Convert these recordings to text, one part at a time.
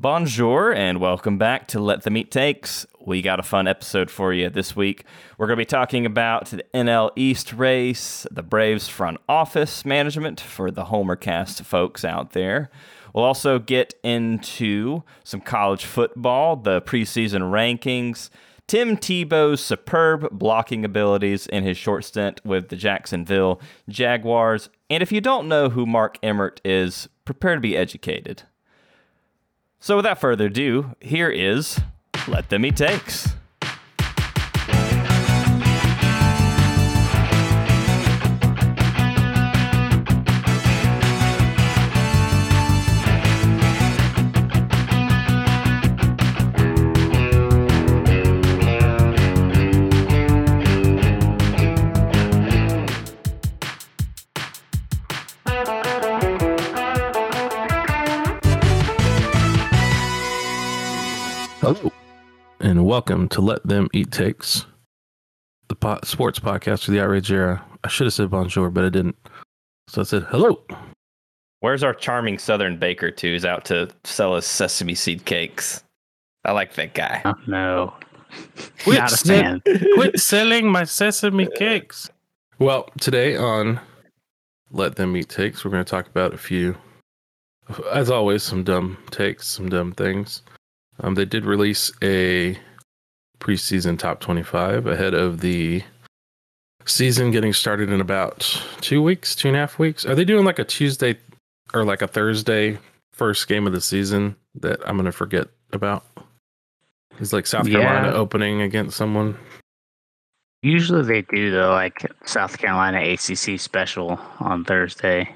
Bonjour and welcome back to Let Them Eat Takes. We got a fun episode for you this week. We're going to be talking about the NL East race, the Braves front office management for the Homercast folks out there. We'll also get into some college football, the preseason rankings, Tim Tebow's superb blocking abilities in his short stint with the Jacksonville Jaguars. And if you don't know who Mark Emmert is, prepare to be educated. So without further ado, here is Let Them Eat Takes. Hello, and welcome to Let Them Eat Takes, the po- sports podcast for the outrage era. I should have said bonjour, but I didn't. So I said hello. Where's our charming Southern baker too? Who's out to sell us sesame seed cakes? I like that guy. Oh, no. Quit, Not a se- fan. quit selling my sesame cakes. Well, today on Let Them Eat Takes, we're going to talk about a few, as always, some dumb takes, some dumb things. Um, they did release a preseason top 25 ahead of the season getting started in about two weeks, two and a half weeks. Are they doing like a Tuesday or like a Thursday first game of the season that I'm going to forget about? Is like South Carolina Yeah. opening against someone? Usually they do though, like South Carolina ACC special on Thursday.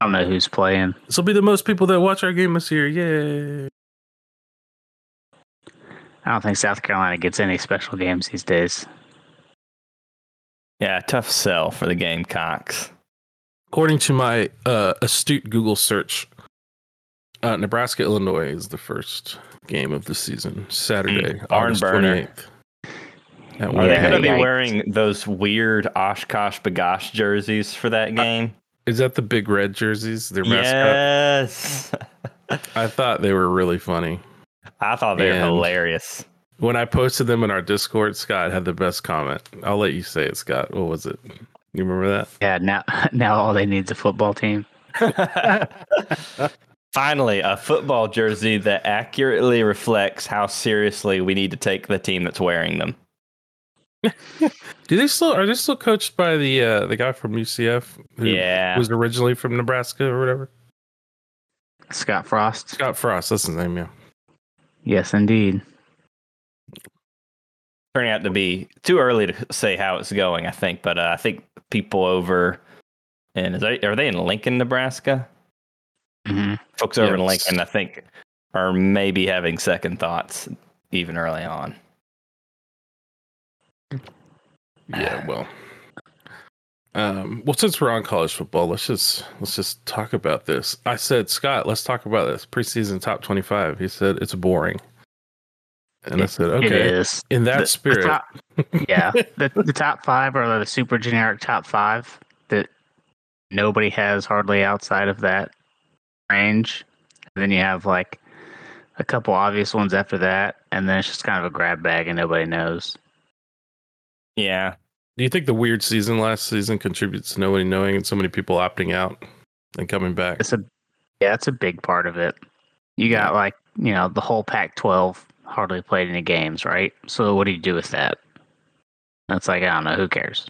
I don't know who's playing. This will be the most people that watch our game this year. Yay! I don't think South Carolina gets any special games these days. Yeah, tough sell for the Gamecocks. According to my uh, astute Google search, uh, Nebraska Illinois is the first game of the season, Saturday, Mm, August burner. 28th. At Are 1 they Yeah, going to be wearing those weird OshKosh B'gosh jerseys for that game? Is that the big red jerseys? Their mascot? yes. I thought they were really funny. I thought they were hilarious. When I posted them in our Discord, Scott had the best comment. I'll let you say it, Scott. What was it? You remember that? Yeah, now now all they need is a football team. Finally, a football jersey that accurately reflects how seriously we need to take the team that's wearing them. Do they still are they still coached by the uh, the guy from UCF who Yeah. was originally from Nebraska or whatever? Scott Frost. Scott Frost, that's his name, yeah. Yes, indeed. Turning out to be too early to say how it's going, I think, but uh, I think people over and is they, are they in Lincoln, Nebraska? hmm Folks over in Lincoln, I think, are maybe having second thoughts even early on. Yeah, well. Um, well, since we're on college football, let's just let's just talk about this. I said, Scott, let's talk about this preseason top twenty-five. He said it's boring, and I said, okay. is. In that The- the spirit, top- yeah, the, the top five are the super generic top five that nobody has hardly outside of that range. And then you have like a couple obvious ones after that, and then it's just kind of a grab bag and nobody knows. Yeah. Do you think the weird season last season contributes to nobody knowing and so many people opting out and coming back? It's a yeah, it's a big part of it. You got like you know the whole Pac-12 hardly played any games, right? So what do you do with that? That's like I don't know. Who cares?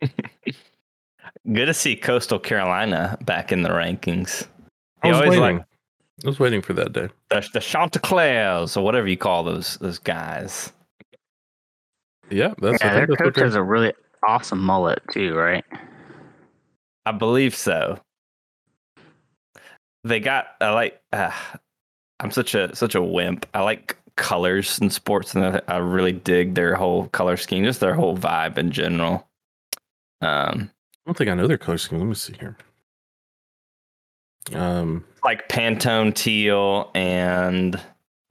Good to see Coastal Carolina back in the rankings. I was always waiting. like I was waiting for that day. the, the Chanticleers or whatever you call those those guys. Yeah, that's. yeah, their that's coach has a really awesome mullet too, right? I believe so. They got I like uh, I'm such a such a wimp. I like colors in sports and I, I really dig their whole color scheme, just their whole vibe in general. Um I don't think I know their color scheme. Let me see here. Um. like Pantone teal and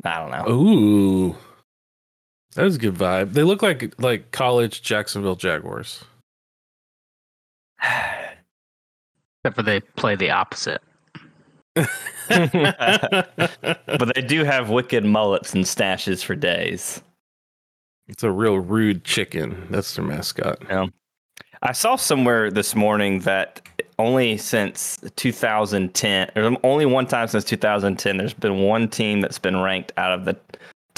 I don't know. Ooh, that was a good vibe. They look like like college Jacksonville Jaguars. Except for they play the opposite. but they do have wicked mullets and stashes for days. It's a real rude chicken. That's their mascot. Yeah. I saw somewhere this morning that only since 2010, or only one time since 2010, there's been one team that's been ranked out of the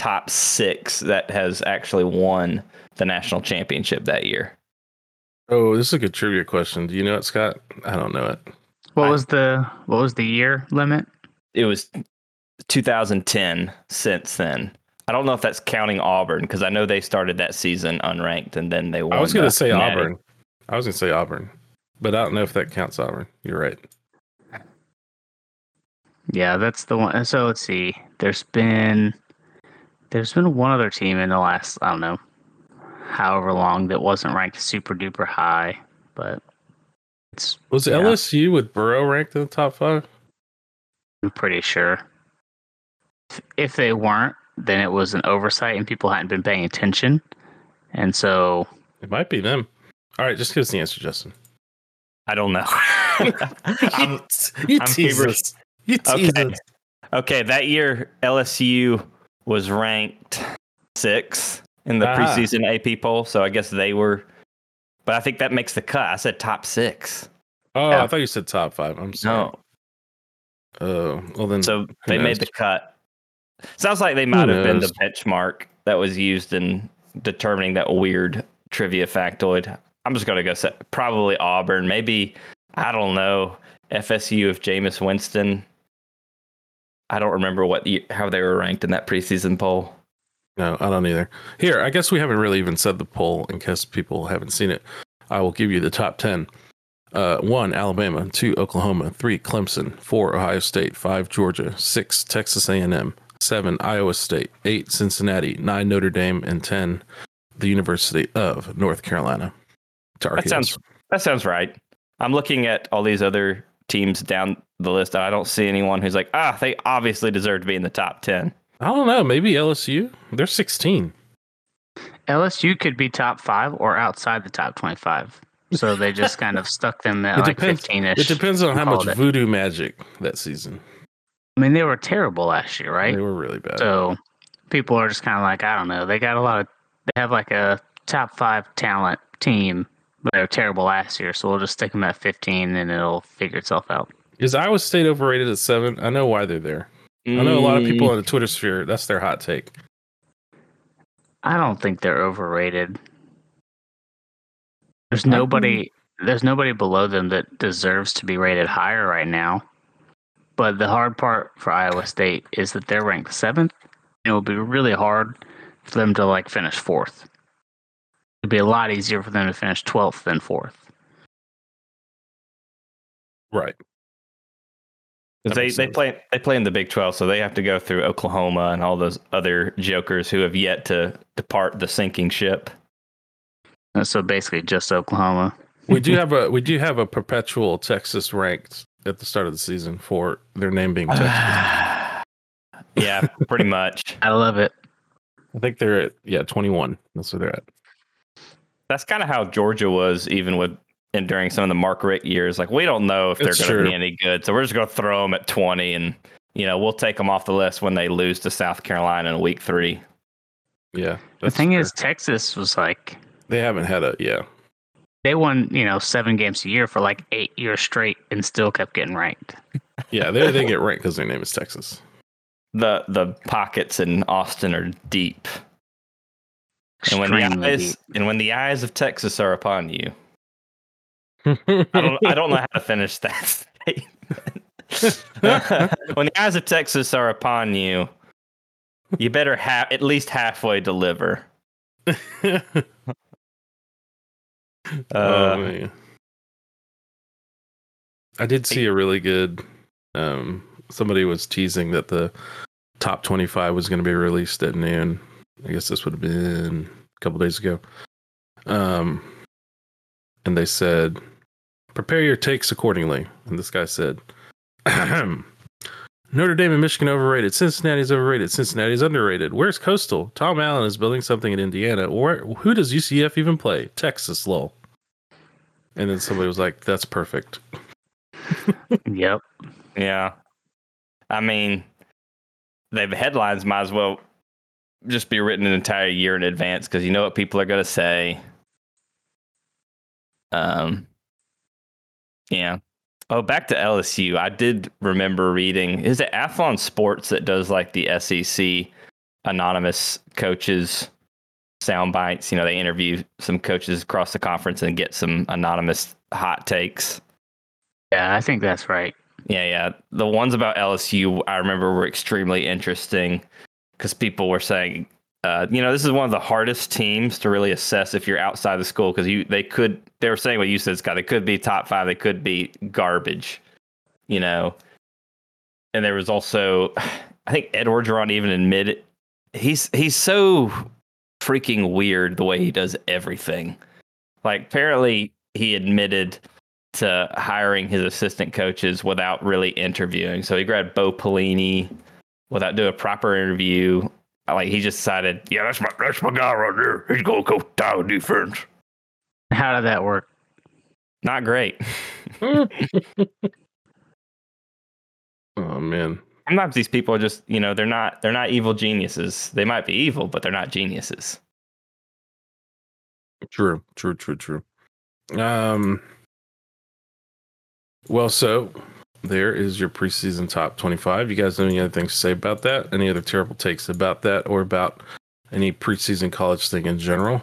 top six that has actually won the national championship that year. Oh, this is a good trivia question. Do you know it, Scott? I don't know it. What was the what was the year limit? It was 2010 since then. I don't know if that's counting Auburn because I know they started that season unranked and then they won. I was going to say Natty. Auburn. I was going to say Auburn, but I don't know if that counts Auburn. You're right. Yeah, that's the one. So let's see. There's been there's been one other team in the last I don't know however long that wasn't ranked super duper high, but it's Was Yeah. LSU with Burrow ranked in the top five? I'm pretty sure. If- If they weren't, then it was an oversight and people hadn't been paying attention. And so It might be them. All right, just give us the answer, Justin. I don't know. I'm- you I'm tease us. You tease Okay. us. Okay, that year LSU was ranked six in the Ah. preseason AP poll, so I guess they were. But I think that makes the cut. I said top six. Oh, Yeah. I thought you said top five. I'm sorry. No, Oh, well then. so they knows? made the cut. Sounds like they might Who have been the benchmark that was used in determining that weird trivia factoid. I'm just gonna go say probably Auburn. Maybe I don't know FSU if Jameis Winston. I don't remember what how they were ranked in that preseason poll. No, I don't either. Here, I guess we haven't really even said the poll in case people haven't seen it. I will give you the top 10. Uh, one, Alabama. Two, Oklahoma. Three, Clemson. Four, Ohio State. Five, Georgia. Six, Texas A&M. Seven, Iowa State. Eight, Cincinnati. Nine, Notre Dame. And 10, the University of North Carolina. Tar That sounds that sounds right. I'm looking at all these other teams down the list. And I don't see anyone who's like, ah, they obviously deserve to be in the top ten. I don't know. Maybe LSU. They're 16. LSU could be top five or outside the top twenty-five. So they just kind of stuck them at It like depends- fifteen-ish. It depends on how much it. voodoo magic that season. I mean, they were terrible last year, right? They were really bad. So people are just kind of like, I don't know. They got a lot of, they have like a top five talent team, but they were terrible last year. So we'll just stick them at 15 and it'll figure itself out. Is Iowa State overrated at seven? I know why they're there. I know a lot of Mm. people on the Twitter sphere. That's their hot take. I don't think they're overrated. There's nobody, there's nobody below them that deserves to be rated higher right now. But the hard part for Iowa State is that they're ranked seventh. It will be really hard for them to like finish fourth. It'd be a lot easier for them to finish 12th than fourth. Right. They makes they sense. play they play in the Big Twelve, so they have to go through Oklahoma and all those other jokers who have yet to depart the sinking ship. Uh, So basically, just Oklahoma. We do have a we do have a perpetual Texas ranked at the start of the season for their name being Texas. yeah, pretty much. I love it. I think they're at yeah twenty one. That's where they're at. That's kind of how Georgia was, even with and during some of the Mark Richt years. Like we don't know if they're going to be any good, so we're just going to throw them at twenty, and you know we'll take them off the list when they lose to South Carolina in week three. Yeah. The thing is, Texas was like they haven't had a yeah. they won, you know, seven games a year for like eight years straight, and still kept getting ranked. Yeah, they they get ranked because their name is Texas. The the pockets in Austin are deep, and when the eyes deep. and when the eyes of Texas are upon you, I don't I don't know how to finish that statement. when the eyes of Texas are upon you, you better have at least halfway deliver. oh Uh, man. I did see a really good um somebody was teasing that the top 25 was going to be released at noon. I guess this would have been a couple days ago. Um and they said prepare your takes accordingly. And this guy said Notre Dame and Michigan overrated. Cincinnati's overrated. Cincinnati's underrated. Where's Coastal? Tom Allen is building something in Indiana. Where who does UCF even play? Texas, lol. And then somebody was like, "That's perfect." Yep. yeah. I mean, the headlines might as well just be written an entire year in advance because you know what people are going to say. Um, yeah. Oh, back to LSU. I did remember reading. Is it Athlon Sports that does like the SEC anonymous coaches sound bites? You know, they interview some coaches across the conference and get some anonymous hot takes. Yeah, I think that's right. Yeah, yeah. The ones about LSU I remember were extremely interesting because people were saying, uh, you know, this is one of the hardest teams to really assess if you're outside the school because you they could they were saying what you said, Scott. They could be top five, they could be garbage, you know. And there was also, I think Ed Orgeron even admitted he's he's so freaking weird the way he does everything. Like apparently he admitted to hiring his assistant coaches without really interviewing. So he grabbed Bo Pelini without doing a proper interview. Like he just decided, yeah, that's my that's my guy right there. He's gonna coach tower defense. How did that work? Not great. oh man. Sometimes these people are just, you know, they're not they're not evil geniuses. They might be evil, but they're not geniuses. True, true, true, true. Um well, so there is your preseason top 25. You guys have any other things to say about that? Any other terrible takes about that or about any preseason college thing in general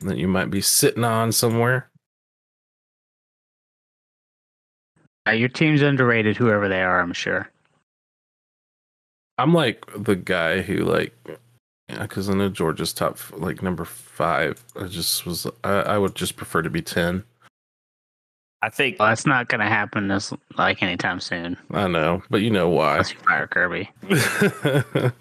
that you might be sitting on somewhere? Uh, your team's underrated, whoever they are, I'm sure. I'm like the guy who like because I know Georgia's top like number five. I just was I, I would just prefer to be ten. I think Well, that's not going to happen this like anytime soon. I know, but you know why. Unless you fire Kirby.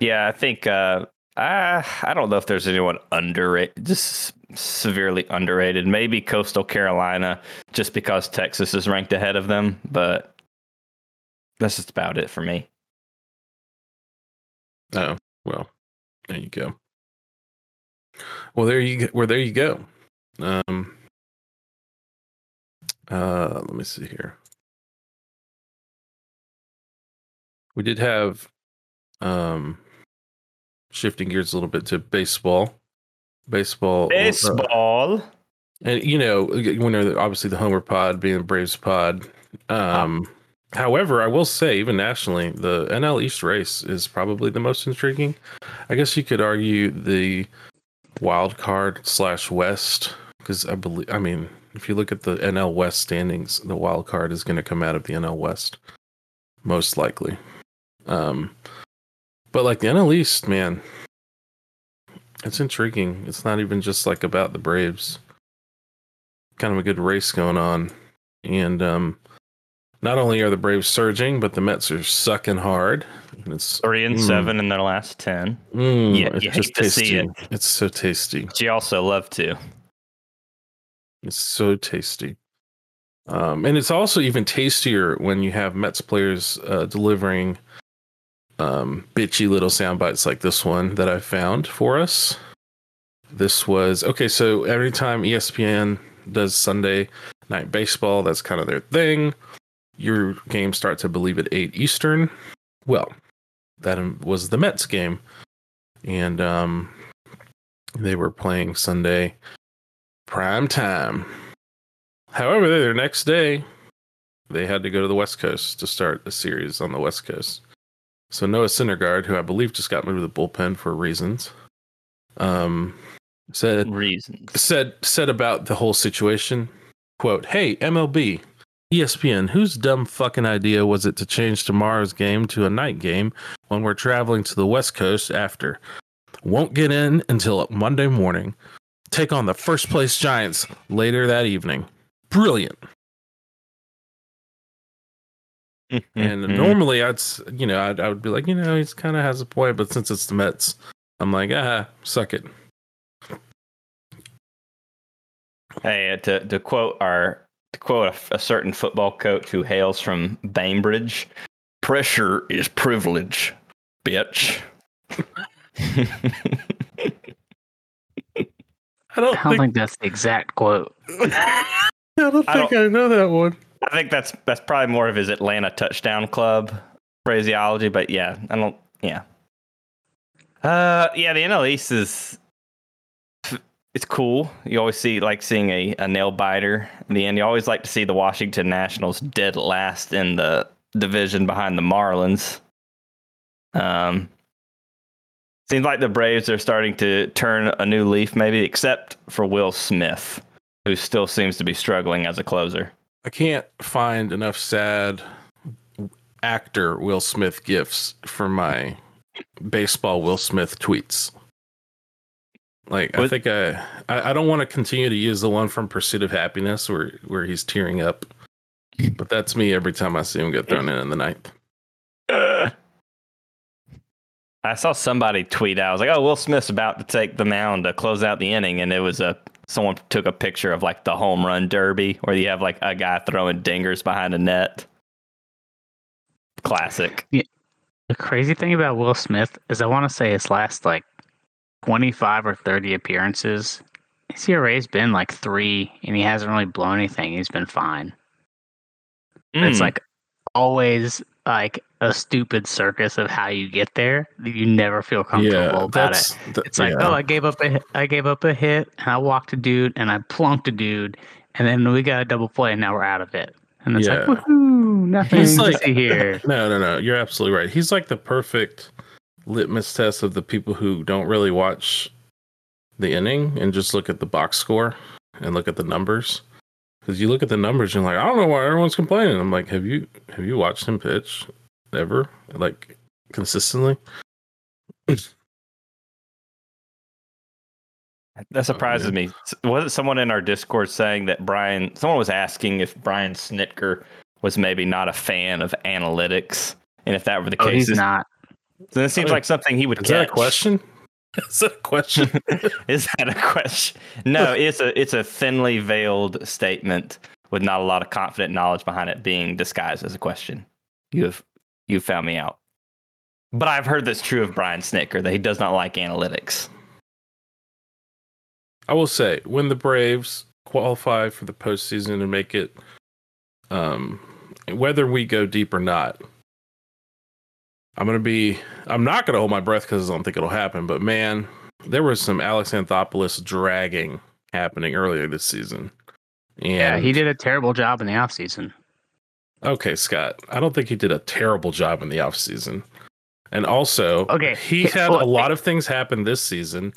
Yeah, I think uh, I I don't know if there's anyone underrated, just severely underrated. Maybe Coastal Carolina, just because Texas is ranked ahead of them, but that's just about it for me. oh well, there you go. Well, there you go. Well, there you go. Um. Uh, let me see here. We did have, um, shifting gears a little bit to baseball. Baseball. uh, Baseball. and you know, when they're obviously the Homer Pod being the Braves Pod. Um, however, I will say, even nationally, the NL East race is probably the most intriguing. I guess you could argue the wild card slash West because I believe. I mean, if you look at the NL West standings, the wild card is going to come out of the NL West, most likely. Um, but like the NL East, man, it's intriguing. It's not even just like about the Braves. Kind of a good race going on, and um, not only are the Braves surging, but the Mets are sucking hard. And it's Three and Mm. seven in their last ten. mm, Yeah, it's you just hate to see tasty. it. It's so tasty. But you also love to. It's so tasty. Um, and it's also even tastier when you have Mets players uh, delivering um, bitchy little sound bites like this one that I found for us. This was okay. So every time ESPN does Sunday night baseball, that's kind of their thing. Your game starts, I believe, at 8 Eastern. Well, that was the Mets game. And um, they were playing Sunday prime time. However, the next day, they had to go to the West Coast to start a series on the West Coast. So Noah Syndergaard, who I believe just got moved to the bullpen for reasons, um, said Reasons. said said about the whole situation. Quote: Hey MLB, ESPN, whose dumb fucking idea was it to change tomorrow's game to a night game when we're traveling to the West Coast after? Won't get in until Monday morning. Take on the first place Giants later that evening. Brilliant. And normally I'd, you know, I'd, I would be like, you know, he's kind of has a point, but since it's the Mets, I'm like, ah, suck it. Hey, uh, to to quote our to quote a, a certain football coach who hails from Bainbridge, pressure is privilege, bitch. I don't I don't think that's the exact quote. I don't I think I, know that one. I think that's that's probably more of his Atlanta touchdown club phraseology, but yeah, I don't. Yeah. Uh, yeah, the NL East is it's cool. You always see like seeing a, a nail biter in the end. You always like to see the Washington Nationals dead last in the division behind the Marlins. Um, seems like the Braves are starting to turn a new leaf, maybe, except for Will Smith, who still seems to be struggling as a closer. I can't find enough sad actor Will Smith gifs for my baseball Will Smith tweets. Like I think I, I I don't want to continue to use the one from Pursuit of Happiness where where he's tearing up, but that's me every time I see him get thrown in in the ninth. I saw somebody tweet out. I was like, "Oh, Will Smith's about to take the mound to close out the inning," and it was a someone took a picture of like the home run derby where you have like a guy throwing dingers behind a net. Classic. Yeah. The crazy thing about Will Smith is I want to say his last like 25 or 30 appearances, his ERA's been like three, and he hasn't really blown anything. He's been fine. Mm. It's like always like a stupid circus of how you get there. You never feel comfortable yeah, about it. The, it's like, yeah. oh, I gave up a, I gave up a hit, and I walked a dude, and I plunked a dude, and then we got a double play, and now we're out of it. And it's yeah. like, woohoo, nothing He's like, here. No, no, no. You're absolutely right. He's like the perfect litmus test of the people who don't really watch the inning and just look at the box score and look at the numbers. Because you look at the numbers, and you're like, I don't know why everyone's complaining. I'm like, have you have you watched him pitch ever, like consistently? That surprises oh, me. Was it someone in our Discord saying that Brian? Someone was asking if Brian Snitker was maybe not a fan of analytics, and if that were the oh, case, he's not. Then it seems oh, like something he would. Is catch. that a question? Is that a question? Is that a question? No, it's a it's a thinly veiled statement with not a lot of confident knowledge behind it being disguised as a question. You have you found me out. But I've heard that's true of Brian Snitker that he does not like analytics. I will say when the Braves qualify for the postseason and make it, um, whether we go deep or not, I'm gonna be. I'm not gonna hold my breath because I don't think it'll happen. But man, there was some Alex Anthopoulos dragging happening earlier this season. And yeah, he did a terrible job in the offseason. Okay, Scott. I don't think he did a terrible job in the offseason. And also, okay, he had a lot of things happen this season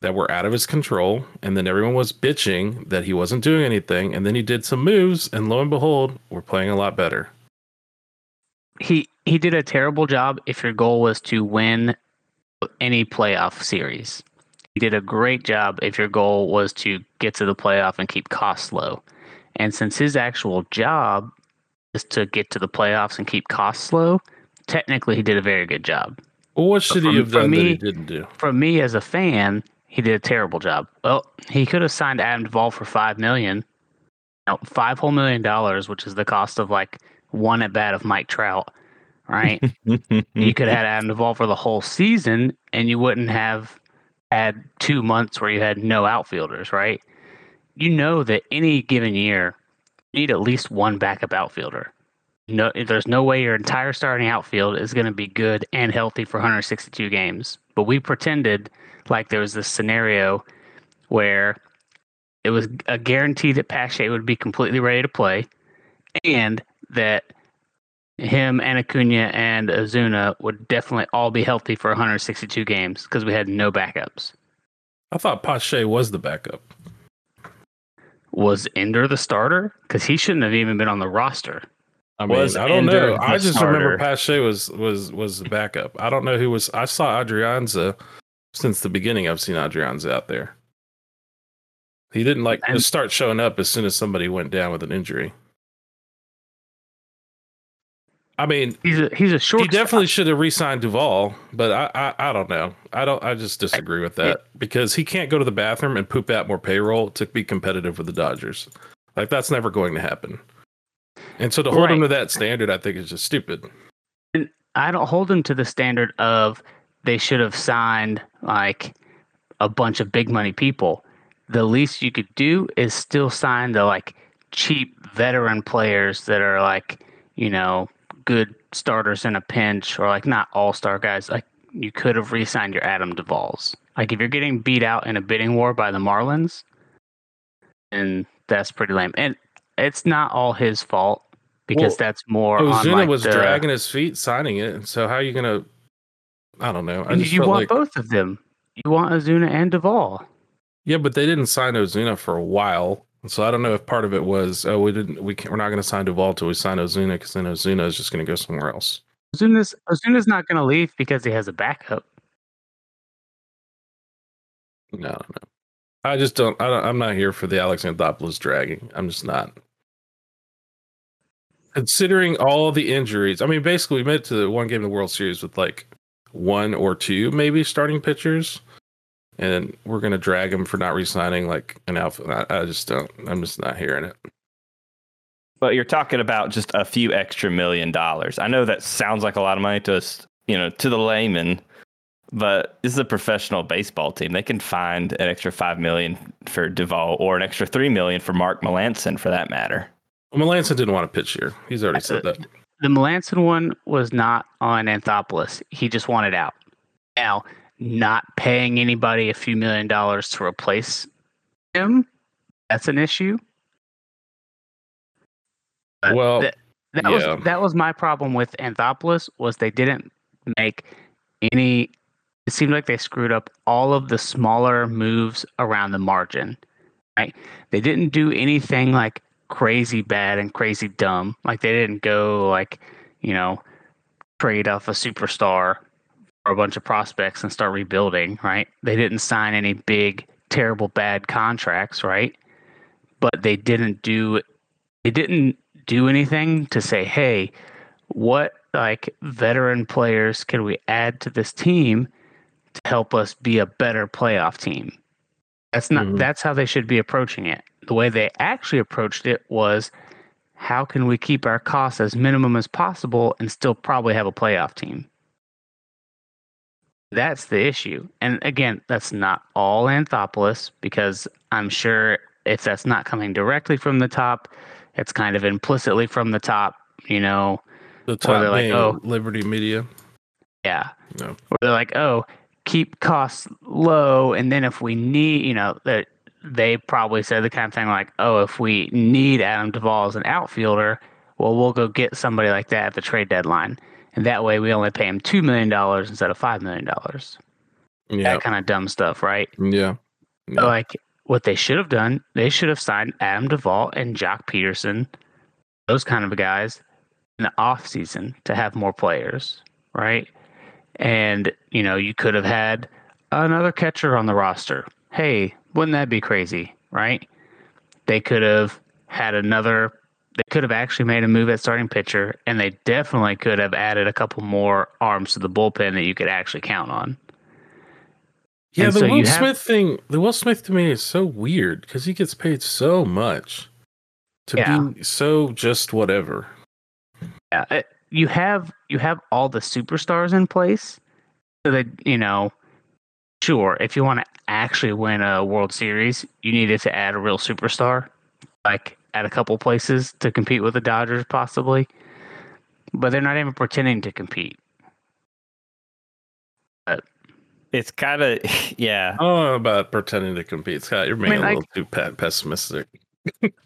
that were out of his control, and then everyone was bitching that he wasn't doing anything, and then he did some moves, and lo and behold, we're playing a lot better. He he did a terrible job if your goal was to win any playoff series. He did a great job if your goal was to get to the playoff and keep costs low. And since his actual job is to get to the playoffs and keep costs low, technically he did a very good job. Well, what should from, he have done me, that he didn't do? From me as a fan, he did a terrible job. Well, he could have signed Adam Duvall for five million, five whole million dollars, which is the cost of like one at bat of Mike Trout, right? you could have had Adam Duvall for the whole season, and you wouldn't have had two months where you had no outfielders, right? You know that any given year, you need at least one backup outfielder. No, there's no way your entire starting outfield is going to be good and healthy for 162 games. But we pretended like there was this scenario where it was a guarantee that Pache would be completely ready to play, and that him and Acuna and Ozuna would definitely all be healthy for 162 games because we had no backups. I thought Pache was the backup. Was Ender the starter? Because he shouldn't have even been on the roster. I mean, was I don't Ender know. I just starter? remember Pache was was was the backup. I don't know who was. I saw Adrianza since the beginning. I've seen Adrianza out there. He didn't like and, just start showing up as soon as somebody went down with an injury. I mean, he's a he's a short. He definitely should have re-signed Duvall, but I, I I don't know. I don't. I just disagree with that because he can't go to the bathroom and poop out more payroll to be competitive with the Dodgers. Like that's never going to happen. And so to hold right. him to that standard, I think is just stupid. And I don't hold him to the standard of they should have signed like a bunch of big money people. The least you could do is still sign the like cheap veteran players that are like, you know, good starters in a pinch or like not all star guys, like you could have re signed your Adam Duvall's. Like if you're getting beat out in a bidding war by the Marlins, and that's pretty lame. And it's not all his fault because Well, that's more Ozuna on like was the, dragging his feet signing it. So how are you gonna? I don't know. I you want like both of them. You want Ozuna and Duvall. yeah, but they didn't sign Ozuna for a while. So I don't know if part of it was oh we didn't we can't, we're not going to sign Duvall till we sign Ozuna because then Ozuna is just going to go somewhere else. Ozuna's Ozuna's not going to leave because he has a backup. No, I. I just don't. I don't I'm not here for the Alex Anthopoulos dragging. I'm just not. Considering all the injuries, I mean, basically, we made it to the one game of the World Series with like one or two maybe starting pitchers, and we're gonna drag him for not re-signing like an alpha. I, I just don't. I'm just not hearing it. But you're talking about just a few extra million dollars. I know that sounds like a lot of money to us, you know, to the layman, but this is a professional baseball team. They can find an extra five million for Duvall or an extra three million for Mark Melancon, for that matter. Well, Melancon didn't want to pitch here. He's already said that. The Melancon one was not on Anthopoulos. He just wanted out. Now, not paying anybody a few million dollars to replace him, that's an issue. But Well, that, that yeah. was that was my problem with Anthopoulos was they didn't make any it seemed like they screwed up all of the smaller moves around the margin. Right? They didn't do anything like crazy bad and crazy dumb. Like they didn't go like, you know, trade off a superstar a bunch of prospects and start rebuilding, right? They didn't sign any big terrible bad contracts, right? But they didn't do they didn't do anything to say, "Hey, what like veteran players can we add to this team to help us be a better playoff team?" That's not Mhm. that's how they should be approaching it. The way they actually approached it was how can we keep our costs as minimum as possible and still probably have a playoff team? That's the issue. And again, that's not all Anthopoulos because I'm sure if that's not coming directly from the top, it's kind of implicitly from the top, you know. The top they're like, oh. Liberty Media. Yeah. No. Where they're like, oh, keep costs low. And then if we need, you know, that they probably said the kind of thing like, oh, if we need Adam Duvall as an outfielder, well, we'll go get somebody like that at the trade deadline. And that way we only pay him $2 million instead of $5 million. Yeah. That kind of dumb stuff, right? Yeah. Yeah. Like what they should have done, they should have signed Adam Duvall and Joc Pederson, those kind of guys in the off season to have more players, right? And you know, you could have had another catcher on the roster. Hey, wouldn't that be crazy, right? They could have had another they could have actually made a move at starting pitcher and they definitely could have added a couple more arms to the bullpen that you could actually count on. Yeah, And the so Will have- Smith thing. The Will Smith to me is so weird because he gets paid so much to Yeah. be so just whatever. Yeah, uh, you have you have all the superstars in place, so that you know. Sure, if you want to actually win a World Series, you needed to add a real superstar, like at a couple places to compete with the Dodgers, possibly. But they're not even pretending to compete. It's kind of, yeah. I don't know about pretending to compete, Scott. You're being mean, a I- little too pe- pessimistic.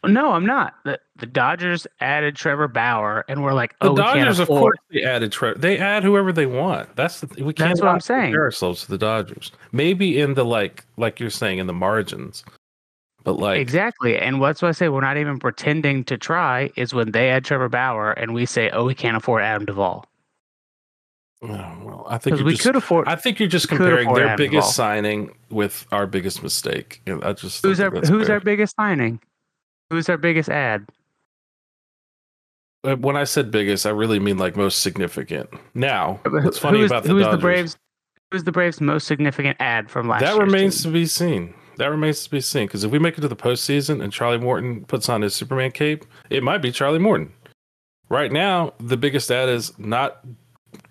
No, I'm not. The, the Dodgers added Trevor Bauer, and we're like, The oh, we can't Dodgers, of course, they added Trevor. They add whoever they want. That's the we can't. That's what I'm saying. Compare ourselves to the Dodgers. Maybe in the like, like you're saying, in the margins, but like Exactly. And that's why I say we're not even pretending to try is when they add Trevor Bauer and we say, oh, we can't afford Adam Duvall. oh, well, I think you're we just, could afford. I think you're just comparing their Adam biggest Duvall. signing with our biggest mistake. And I just Who's our Who's fair. our biggest signing? Who's our biggest ad? Uh, When I said biggest, I really mean like most significant. Now, Who- what's funny who is- about the who is Dodgers? the Braves? Who's the Braves' most significant ad from last that remains team? to be seen. That remains to be seen. Because if we make it to the postseason and Charlie Morton puts on his Superman cape, it might be Charlie Morton. Right now, the biggest ad is not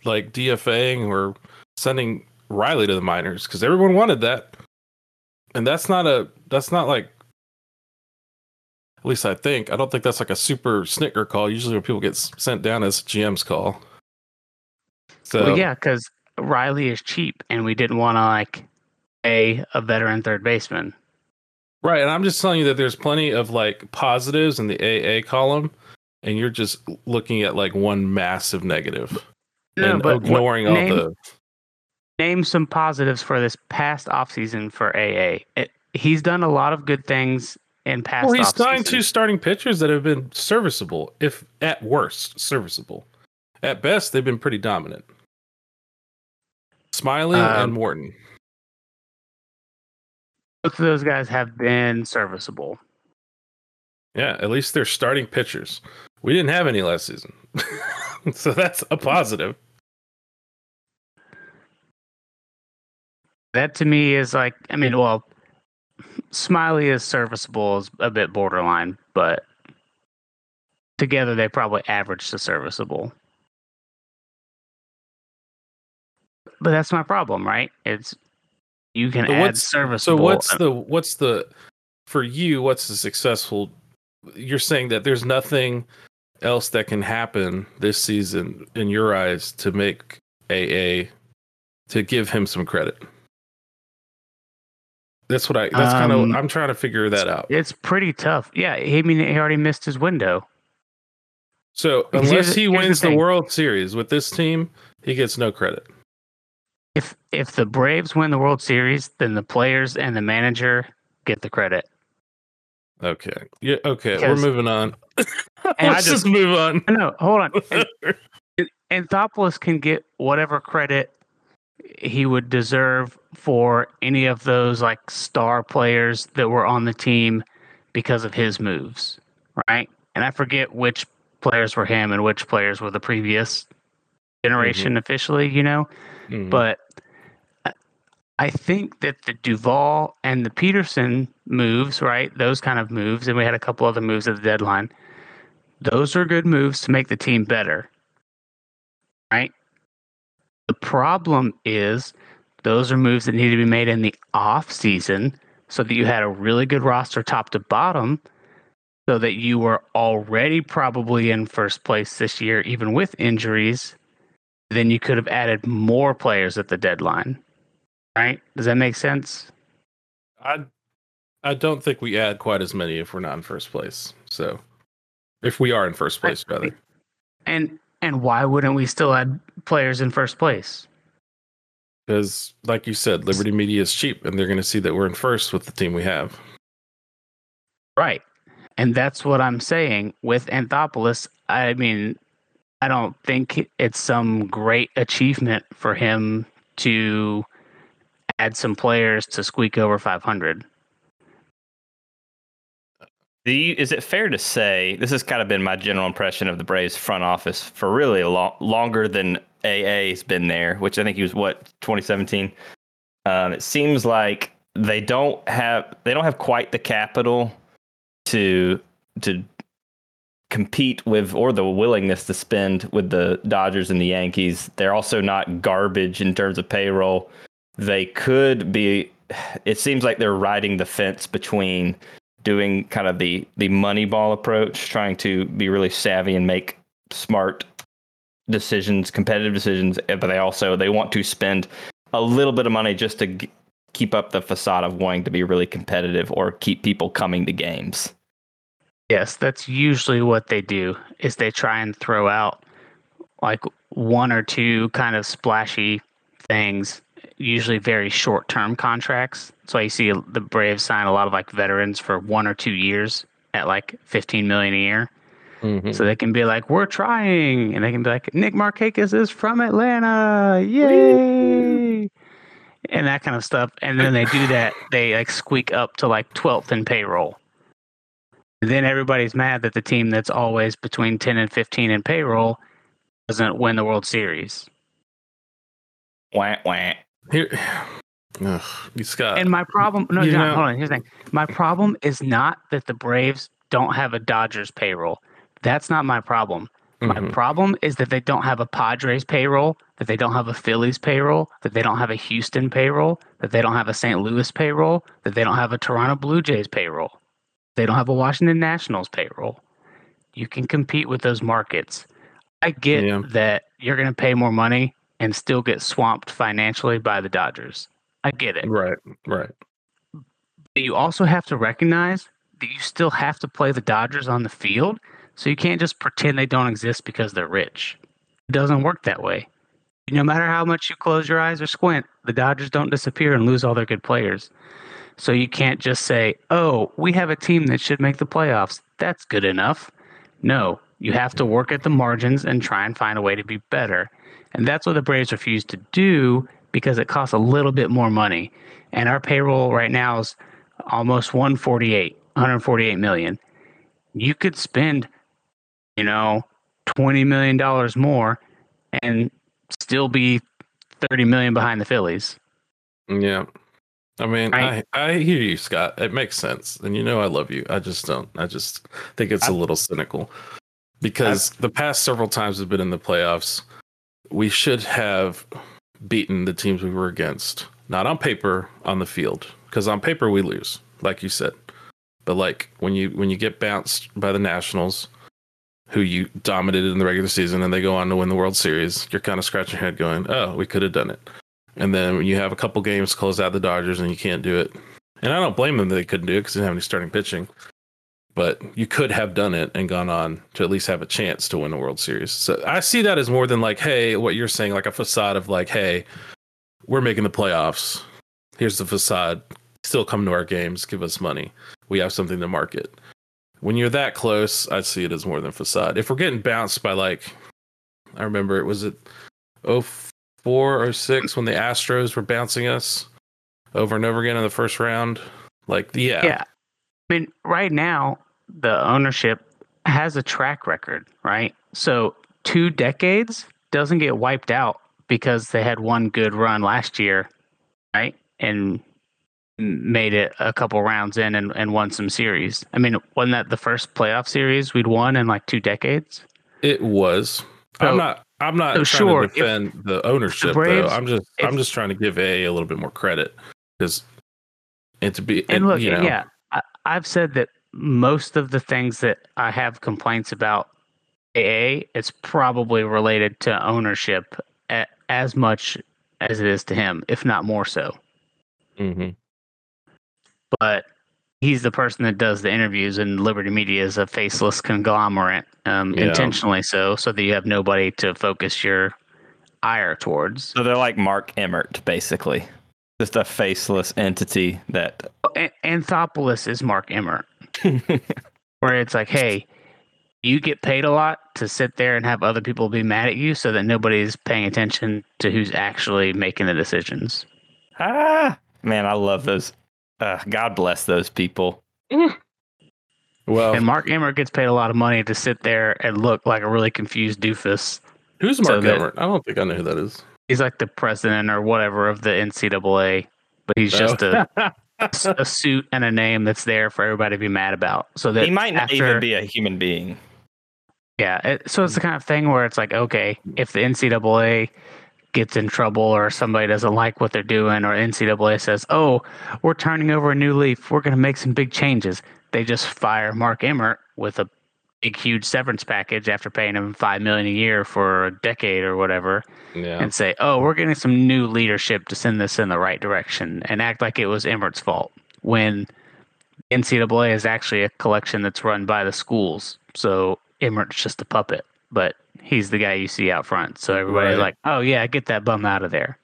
like DFAing or sending Riley to the minors because everyone wanted that, and that's not a that's not like At least I think. I don't think that's like a super Snitker call. Usually, when people get sent down as GM's call. So well, yeah, because Riley is cheap, and we didn't want to like a a veteran third baseman. Right, and I'm just telling you that there's plenty of like positives in the AA column, and you're just looking at like one massive negative no, and but ignoring what, all the. Name some positives for this past offseason for AA. It, he's done a lot of good things in past. Well, he's signed two starting pitchers that have been serviceable, if at worst serviceable. At best, they've been pretty dominant. Smyly um, and Morton. Both of those guys have been serviceable. Yeah, at least they're starting pitchers. We didn't have any last season. so that's a positive. That to me is like, I mean, well, Smyly is serviceable, is a bit borderline, but together they probably average to serviceable. But that's my problem, right? It's you can so add serviceable. So what's the what's the for you? What's the successful? You're saying that there's nothing else that can happen this season in your eyes to make AA to give him some credit. That's what I. That's um, kind of. I'm trying to figure that out. It's pretty tough. Yeah, I mean, he already missed his window. So unless he wins the, the World Series with this team, he gets no credit. If if the Braves win the World Series, then the players and the manager get the credit. Okay. Yeah. Okay. Because, We're moving on. Let's just, just, move on. No, hold on. And, Anthopoulos can get whatever credit he would deserve for any of those like star players that were on the team because of his moves, right? And I forget which players were him and which players were the previous generation mm-hmm. officially, you know. Mm-hmm. But I think that the Duvall and the Pederson moves, right? Those kind of moves, and we had a couple other moves at the deadline. Those are good moves to make the team better, right? The problem is those are moves that need to be made in the off season so that you had a really good roster top to bottom so that you were already probably in first place this year even with injuries then you could have added more players at the deadline right? Does that make sense? I I don't think we add quite as many if we're not in first place. So if we are in first place, rather. And and why wouldn't we still add players in first place? Because, like you said, Liberty Media is cheap, and they're going to see that we're in first with the team we have. Right, and that's what I'm saying with Anthopoulos. I mean, I don't think it's some great achievement for him to add some players to squeak over 500. You, is it fair to say this has kind of been my general impression of the Braves front office for really a long, longer than AA's been there, which I think he was what 2017. Um, it seems like they don't have they don't have quite the capital to to compete with or the willingness to spend with the Dodgers and the Yankees. They're also not garbage in terms of payroll they could be it seems like they're riding the fence between doing kind of the the money ball approach trying to be really savvy and make smart decisions competitive decisions eh, but they also they want to spend a little bit of money just to g- keep up the facade of wanting to be really competitive or keep people coming to games yes that's usually what they do is they try and throw out like one or two kind of splashy things usually very short term contracts. Why you see the Braves sign a lot of like veterans for one or two years at like 15 million a year. Mm-hmm. So they can be like, we're trying. And they can be like, Nick Markakis is from Atlanta. Yay. and that kind of stuff. And then they do that. They like squeak up to like 12th in payroll. And then everybody's mad that the team that's always between 10 and 15 in payroll doesn't win the World Series. Wah, wah. Here, ugh, Scott. And my problem, no, John, know, hold on. Here's the thing. My problem is not that the Braves don't have a Dodgers payroll. That's not my problem. My mm-hmm. problem is that they don't have a Padres payroll, that they don't have a Phillies payroll, that they don't have a Houston payroll, that they don't have a St. Louis payroll, that they don't have a Toronto Blue Jays payroll. They don't have a Washington Nationals payroll. You can compete with those markets. I get Yeah. that you're going to pay more money and still get swamped financially by the Dodgers. I get it. Right, right. But you also have to recognize that you still have to play the Dodgers on the field. So you can't just pretend they don't exist because they're rich. It doesn't work that way. No matter how much you close your eyes or squint, the Dodgers don't disappear and lose all their good players. So you can't just say, oh, we have a team that should make the playoffs. That's good enough. No, you have to work at the margins and try and find a way to be better. And that's what the Braves refuse to do because it costs a little bit more money. And our payroll right now is almost 148, 148 million. You could spend, you know, 20 million dollars more and still be 30 million behind the Phillies. Yeah. I mean, Right. I, I hear you, Scott. It makes sense. And you know I love you. I just don't. I just think it's a I- little cynical. Because the past several times we've been in the playoffs, we should have beaten the teams we were against. Not on paper, on the field. Because on paper we lose, like you said. But like when you when you get bounced by the Nationals, who you dominated in the regular season and they go on to win the World Series, you're kind of scratching your head going, Oh, we could have done it. And then you have a couple games close out the Dodgers and you can't do it. And I don't blame them that they couldn't do it because they didn't have any starting pitching. But you could have done it and gone on to at least have a chance to win a World Series. So I see that as more than like, hey, what you're saying, like a facade of like, hey, we're making the playoffs. Here's the facade. Still come to our games, give us money. We have something to market. When you're that close, I see it as more than facade. If we're getting bounced by like, I remember it was it oh four or six when the Astros were bouncing us over and over again in the first round. Like, yeah, Yeah. I mean, right now, the ownership has a track record, right? So, two decades doesn't get wiped out because they had one good run last year, right? And made it a couple rounds in and, and won some series. I mean, wasn't that the first playoff series we'd won in like two decades? it was. I'm oh. not. I'm not so trying sure, to if defend the ownership Braves- though. I'm just. if- I'm just trying to give A a little bit more credit because and to be And look, you know, yeah, I, I've said that most of the things that I have complaints about AA, it's probably related to ownership a, as much as it is to him, if not more so. mhm. But he's the person that does the interviews, and Liberty Media is a faceless conglomerate, um, Yeah. intentionally so, so that you have nobody to focus your ire towards. So they're like Mark Emmert, basically. Just a faceless entity that A- Anthopoulos is Mark Emmert. where it's like, hey, you get paid a lot to sit there and have other people be mad at you so that nobody's paying attention to who's actually making the decisions. ah man, I love those. Uh, God bless those people. Well, And Mark Emmert gets paid a lot of money to sit there and look like a really confused doofus. who's Mark that- Emmert? I don't think I know who that is. He's like the president or whatever of the NCAA, but he's just a, a suit and a name that's there for everybody to be mad about. So that He might not after- even be a human being. Yeah. It, so it's the kind of thing where it's like, okay, if the NCAA gets in trouble or somebody doesn't like what they're doing, or NCAA says, oh, we're turning over a new leaf, we're going to make some big changes, they just fire Mark Emmert with a big, huge severance package after paying him five million a year for a decade or whatever, yeah. and say, oh, we're getting some new leadership to send this in the right direction, and act like it was Emmert's fault when NCAA is actually a collection that's run by the schools. So Emmert's just a puppet, but he's the guy you see out front. So everybody's Right. like, "Oh yeah, get that bum out of there."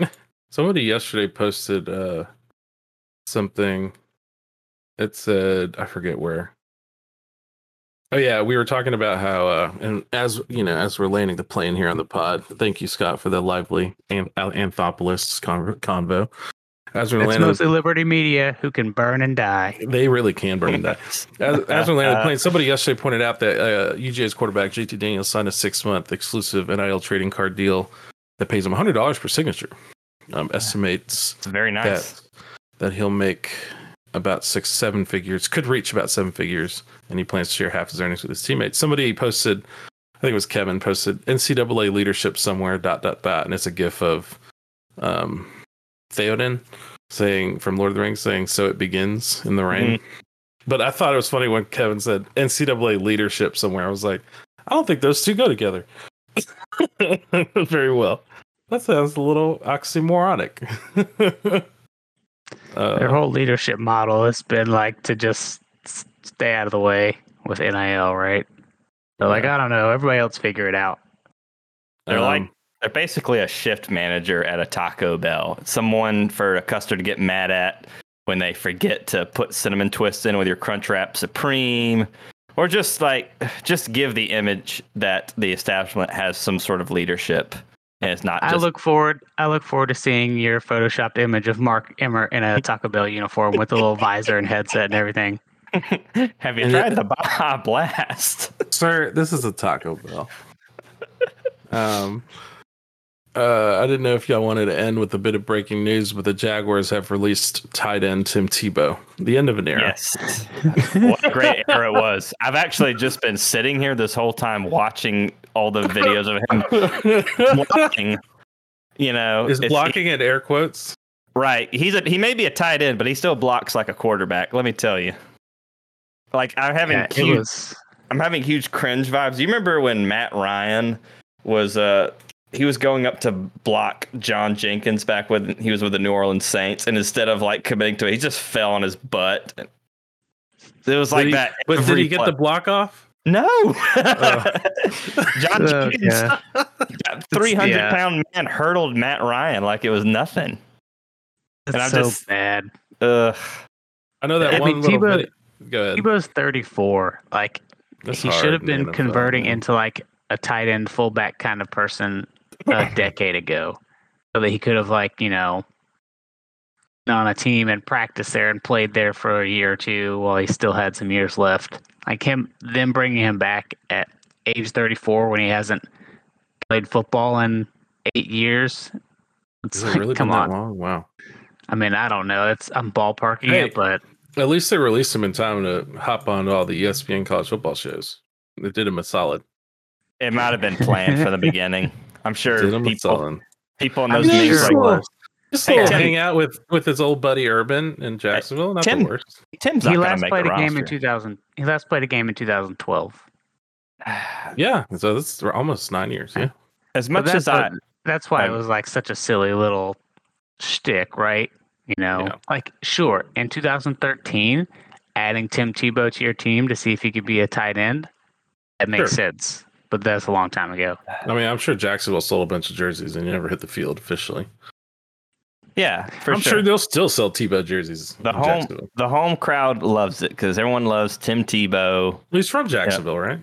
Somebody yesterday posted uh something. It said I forget where. Oh yeah, we were talking about how uh and as you know, as we're landing the plane here on the pod, thank you, Scott, for the lively an- Anthopoulos con- convo. As It's mostly Liberty Media who can burn and die. they really can burn that. As, as we're landing the somebody yesterday pointed out that uh, UGA's quarterback JT Daniels signed a six-month exclusive NIL trading card deal that pays him $100 per signature. Um, estimates It's very nice. that that he'll make about six, seven figures, could reach about seven figures, and he plans to share half his earnings with his teammates. Somebody posted, I think it was Kevin, posted NCAA leadership somewhere, dot dot dot, and it's a gif of um, Theoden saying from Lord of the Rings saying, "So it begins in the rain." But I thought it was funny when Kevin said NCAA leadership somewhere. I was like, I don't think those two go together. Very well. That sounds a little oxymoronic. uh, Their whole leadership model has been like to just stay out of the way with NIL, right? They're yeah. like, I don't know, everybody else figure it out. They're um, like they're basically a shift manager at a Taco Bell. Someone for a customer to get mad at when they forget to put cinnamon twists in with your Crunchwrap Supreme, or just like just give the image that the establishment has some sort of leadership. And it's not. Just... I look forward. I look forward to seeing your photoshopped image of Mark Emmert in a Taco Bell uniform with a little visor and headset and everything. Have you tried the Baja Blast, sir? This is a Taco Bell. Um, uh, I didn't know if y'all wanted to end with a bit of breaking news, but the Jaguars have released tight end Tim Tebow. The end of an era. Yes. what a great era it was. I've actually just been sitting here this whole time watching all the videos of him blocking. You know, is blocking he, in air quotes? Right. He's a, he may be a tight end, but he still blocks like a quarterback. Let me tell you. Like I'm having yeah, huge, was... I'm having huge cringe vibes. You remember when Matt Ryan was uh he was going up to block John Jenkins back when he was with the New Orleans Saints, and instead of like committing to it, he just fell on his butt. It was like he, that. But did he get play. the block off? No. Oh. John Jenkins, that 300 yeah. pound man hurdled Matt Ryan like it was nothing. That's and I'm so just bad. Ugh. I know that I one mean, little Tebow, Go ahead. Tebow's 34. Like That's he should have been converting into like a tight end fullback kind of person a decade ago, so that he could have like you know on a team and practiced there and played there for a year or two while he still had some years left. Like him, them bringing him back at age 34 when he hasn't played football in eight years. It's like, really come on. long? Wow. I mean, I don't know. It's I'm ballparking hey, it, but at least they released him in time to hop on all the ESPN college football shows. They did him a solid. It might have been planned from the beginning. I'm sure people, people in those meetings sure like, just hey, hang out with with his old buddy Urban in Jacksonville. Not Tim, the worst. Tim's he last played a roster. game in 2000. He last played a game in 2012. yeah, so that's almost nine years. Yeah. As much as I, that's why I, it was like such a silly little shtick, right? You know, yeah. like sure, in 2013, adding Tim Tebow to your team to see if he could be a tight end, that makes sure. sense. But that's a long time ago. I mean, I'm sure Jacksonville sold a bunch of jerseys and you never hit the field officially. Yeah, I'm sure. sure. they'll still sell Tebow jerseys. The home, the home crowd loves it because everyone loves Tim Tebow. He's from Jacksonville, yeah. right?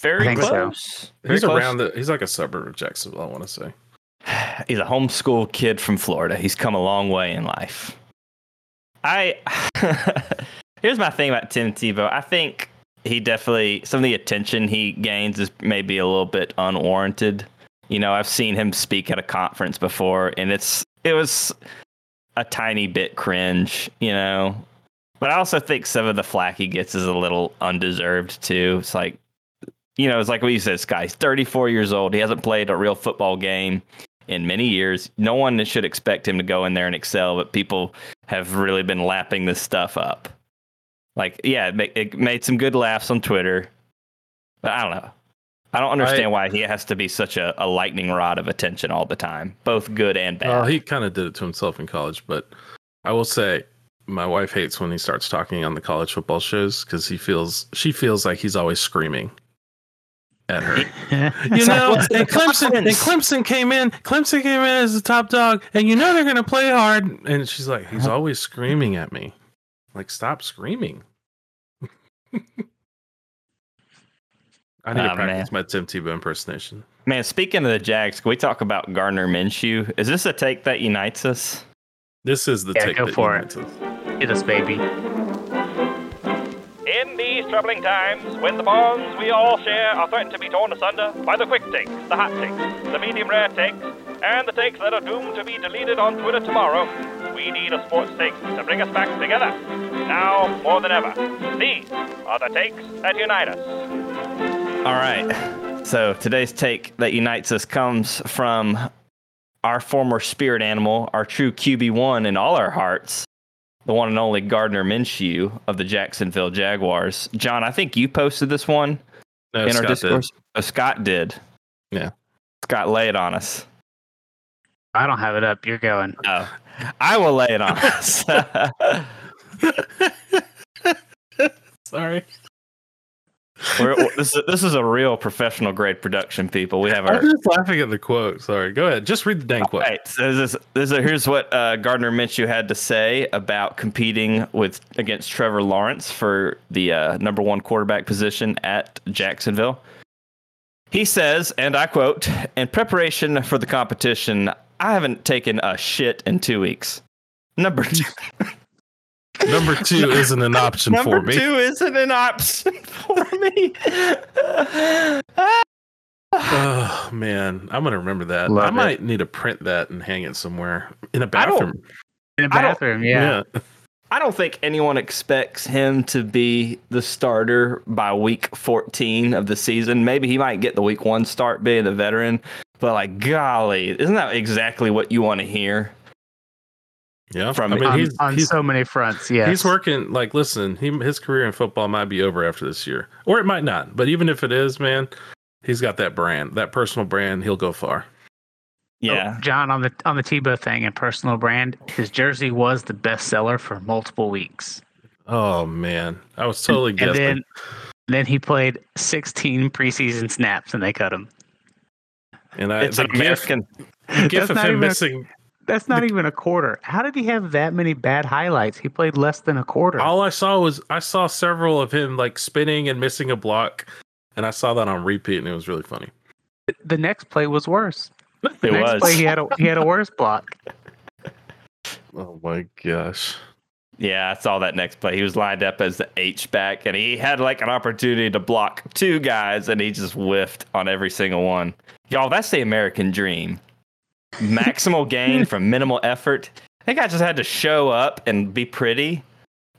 Very close. So. Very he's close. around the. He's like a suburb of Jacksonville. I want to say. he's a homeschool kid from Florida. He's come a long way in life. I here's my thing about Tim Tebow. I think he definitely some of the attention he gains is maybe a little bit unwarranted. You know, I've seen him speak at a conference before, and it's it was a tiny bit cringe. You know, but I also think some of the flack he gets is a little undeserved too. It's like, you know, it's like what you said, Sky. He's 34 years old. He hasn't played a real football game in many years. No one should expect him to go in there and excel, but people have really been lapping this stuff up. Like, yeah, it, made some good laughs on Twitter, but I don't know. I don't understand I, why he has to be such a, a, lightning rod of attention all the time, both good and bad. Well, he kind of did it to himself in college, but I will say my wife hates when he starts talking on the college football shows because he feels she feels like he's always screaming at her. you know, and Clemson and Clemson came in. Clemson came in as the top dog, and you know they're gonna play hard. And she's like, he's uh-huh. always screaming at me. Like, stop screaming. I need oh, to ah, practice man. my Tim Tebow impersonation. Man, speaking of the Jags, can we talk about Gardner Minshew? Is this a take that unites us? This is the yeah, take go that for unites it. us. Hit us, baby. In these troubling times, when the bonds we all share are threatened to be torn asunder by the quick takes, the hot takes, the medium rare takes, and the takes that are doomed to be deleted on Twitter tomorrow, we need a sports take to bring us back together. Now more than ever, these are the takes that unite us. All right. So today's take that unites us comes from our former spirit animal, our true QB1 in all our hearts, the one and only Gardner Minshew of the Jacksonville Jaguars. John, I think you posted this one No, in Scott our did. discourse. Oh, Scott did. Yeah. Scott, lay it on us. I don't have it up. You're going. Oh, I will lay it on us. Sorry. We're, this, is, this is a real professional grade production, people. We have our. I'm just laughing at the quote. Sorry. Go ahead. Just read the dang quote. Right. So this, is- this is- here's what uh, Gardner Minshew had to say about competing with against Trevor Lawrence for the uh, number one quarterback position at Jacksonville. He says, and I quote: "In preparation for the competition, I haven't taken a shit in two weeks." Number two, Number two isn't an option number for me. Number two isn't an option for me. Oh man, I'm gonna remember that. Love I it. might need to print that and hang it somewhere in a bathroom. In a I don't- bathroom, yeah. I don't think anyone expects him to be the starter by week 14 of the season. Maybe he might get the week one start being the veteran, but like, golly, isn't that exactly what you want to hear? Yeah. From- I mean, on he's on he's, so many fronts, yeah. he's working. Like, listen, he his career in football might be over after this year, or it might not. But even if it is, man, he's got that brand, that personal brand. He'll go far. Oh, yeah. John on the on the Tebow thing and personal brand, his jersey was the best seller for multiple weeks. Oh man, I was totally and guessing. then then he played 16 preseason snaps and they cut him. and I, It's the gif, American. the gif That's of not him even a- missing. That's not even a quarter. How did he have that many bad highlights? He played less than a quarter. All I saw was I saw several of him like spinning and missing a block, and I saw that on repeat, and it was really funny. the next play was worse. The It next was. play he had a he had a worse block. Oh my gosh. Yeah, I saw that next play. He was lined up as the H back, and he had like an opportunity to block two guys, and he just whiffed on every single one. Y'all, that's the American dream. Maximal gain from minimal effort. I think I just had to show up and be pretty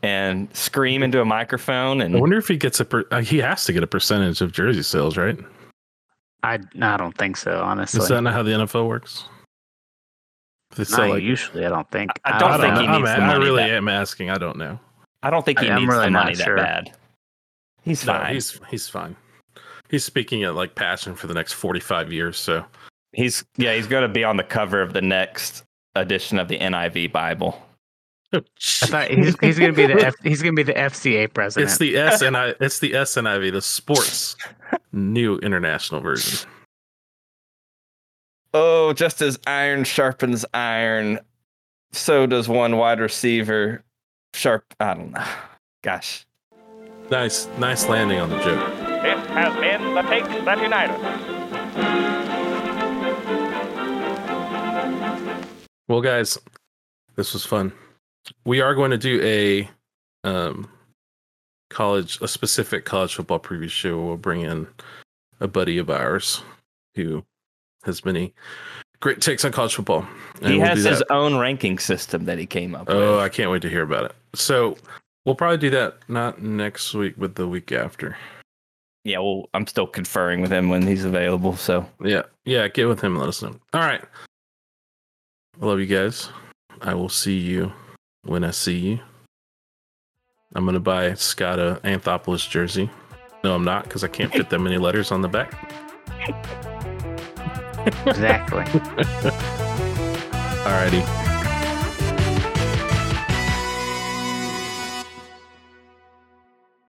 and scream into a microphone. And I And wonder if he gets a. Per- uh, he has to get a percentage of jersey sales, right? I I don't think so, honestly. Is that not how the NFL works? They Not like. usually, I don't think. I don't I think don't he know. I'm, needs the I really that- am asking. I don't know. I don't think he I- needs really the not money that bad. He's No, fine. he's he's fine. He's speaking at like passion for the next 45 years. So He's yeah, he's going to be on the cover of the next edition of the NIV Bible. Oh, I thought he's, he's gonna be the F, he's gonna be the FCA president. it's the SNI. It's the SNIV, the sports new international version. Oh, just as iron sharpens iron, so does one wide receiver sharp. I don't know. Gosh. Nice, nice landing on the joke. This has been the Takes That Unite Us. Well, guys, this was fun. We are going to do a um, college, a specific college football preview show. We'll bring in a buddy of ours who has many great takes on college football. And he we'll has his own ranking system that he came up Oh, with. I can't wait to hear about it. So we'll probably do that not next week, but the week after. Yeah, well, I'm still conferring with him when he's available. So Yeah, yeah. Get with him and let us know. All right. I love you guys. I will see you when I see you. I'm gonna buy Scott a Anthopoulos jersey. No, I'm not because I can't fit that many letters on the back. exactly. Alrighty.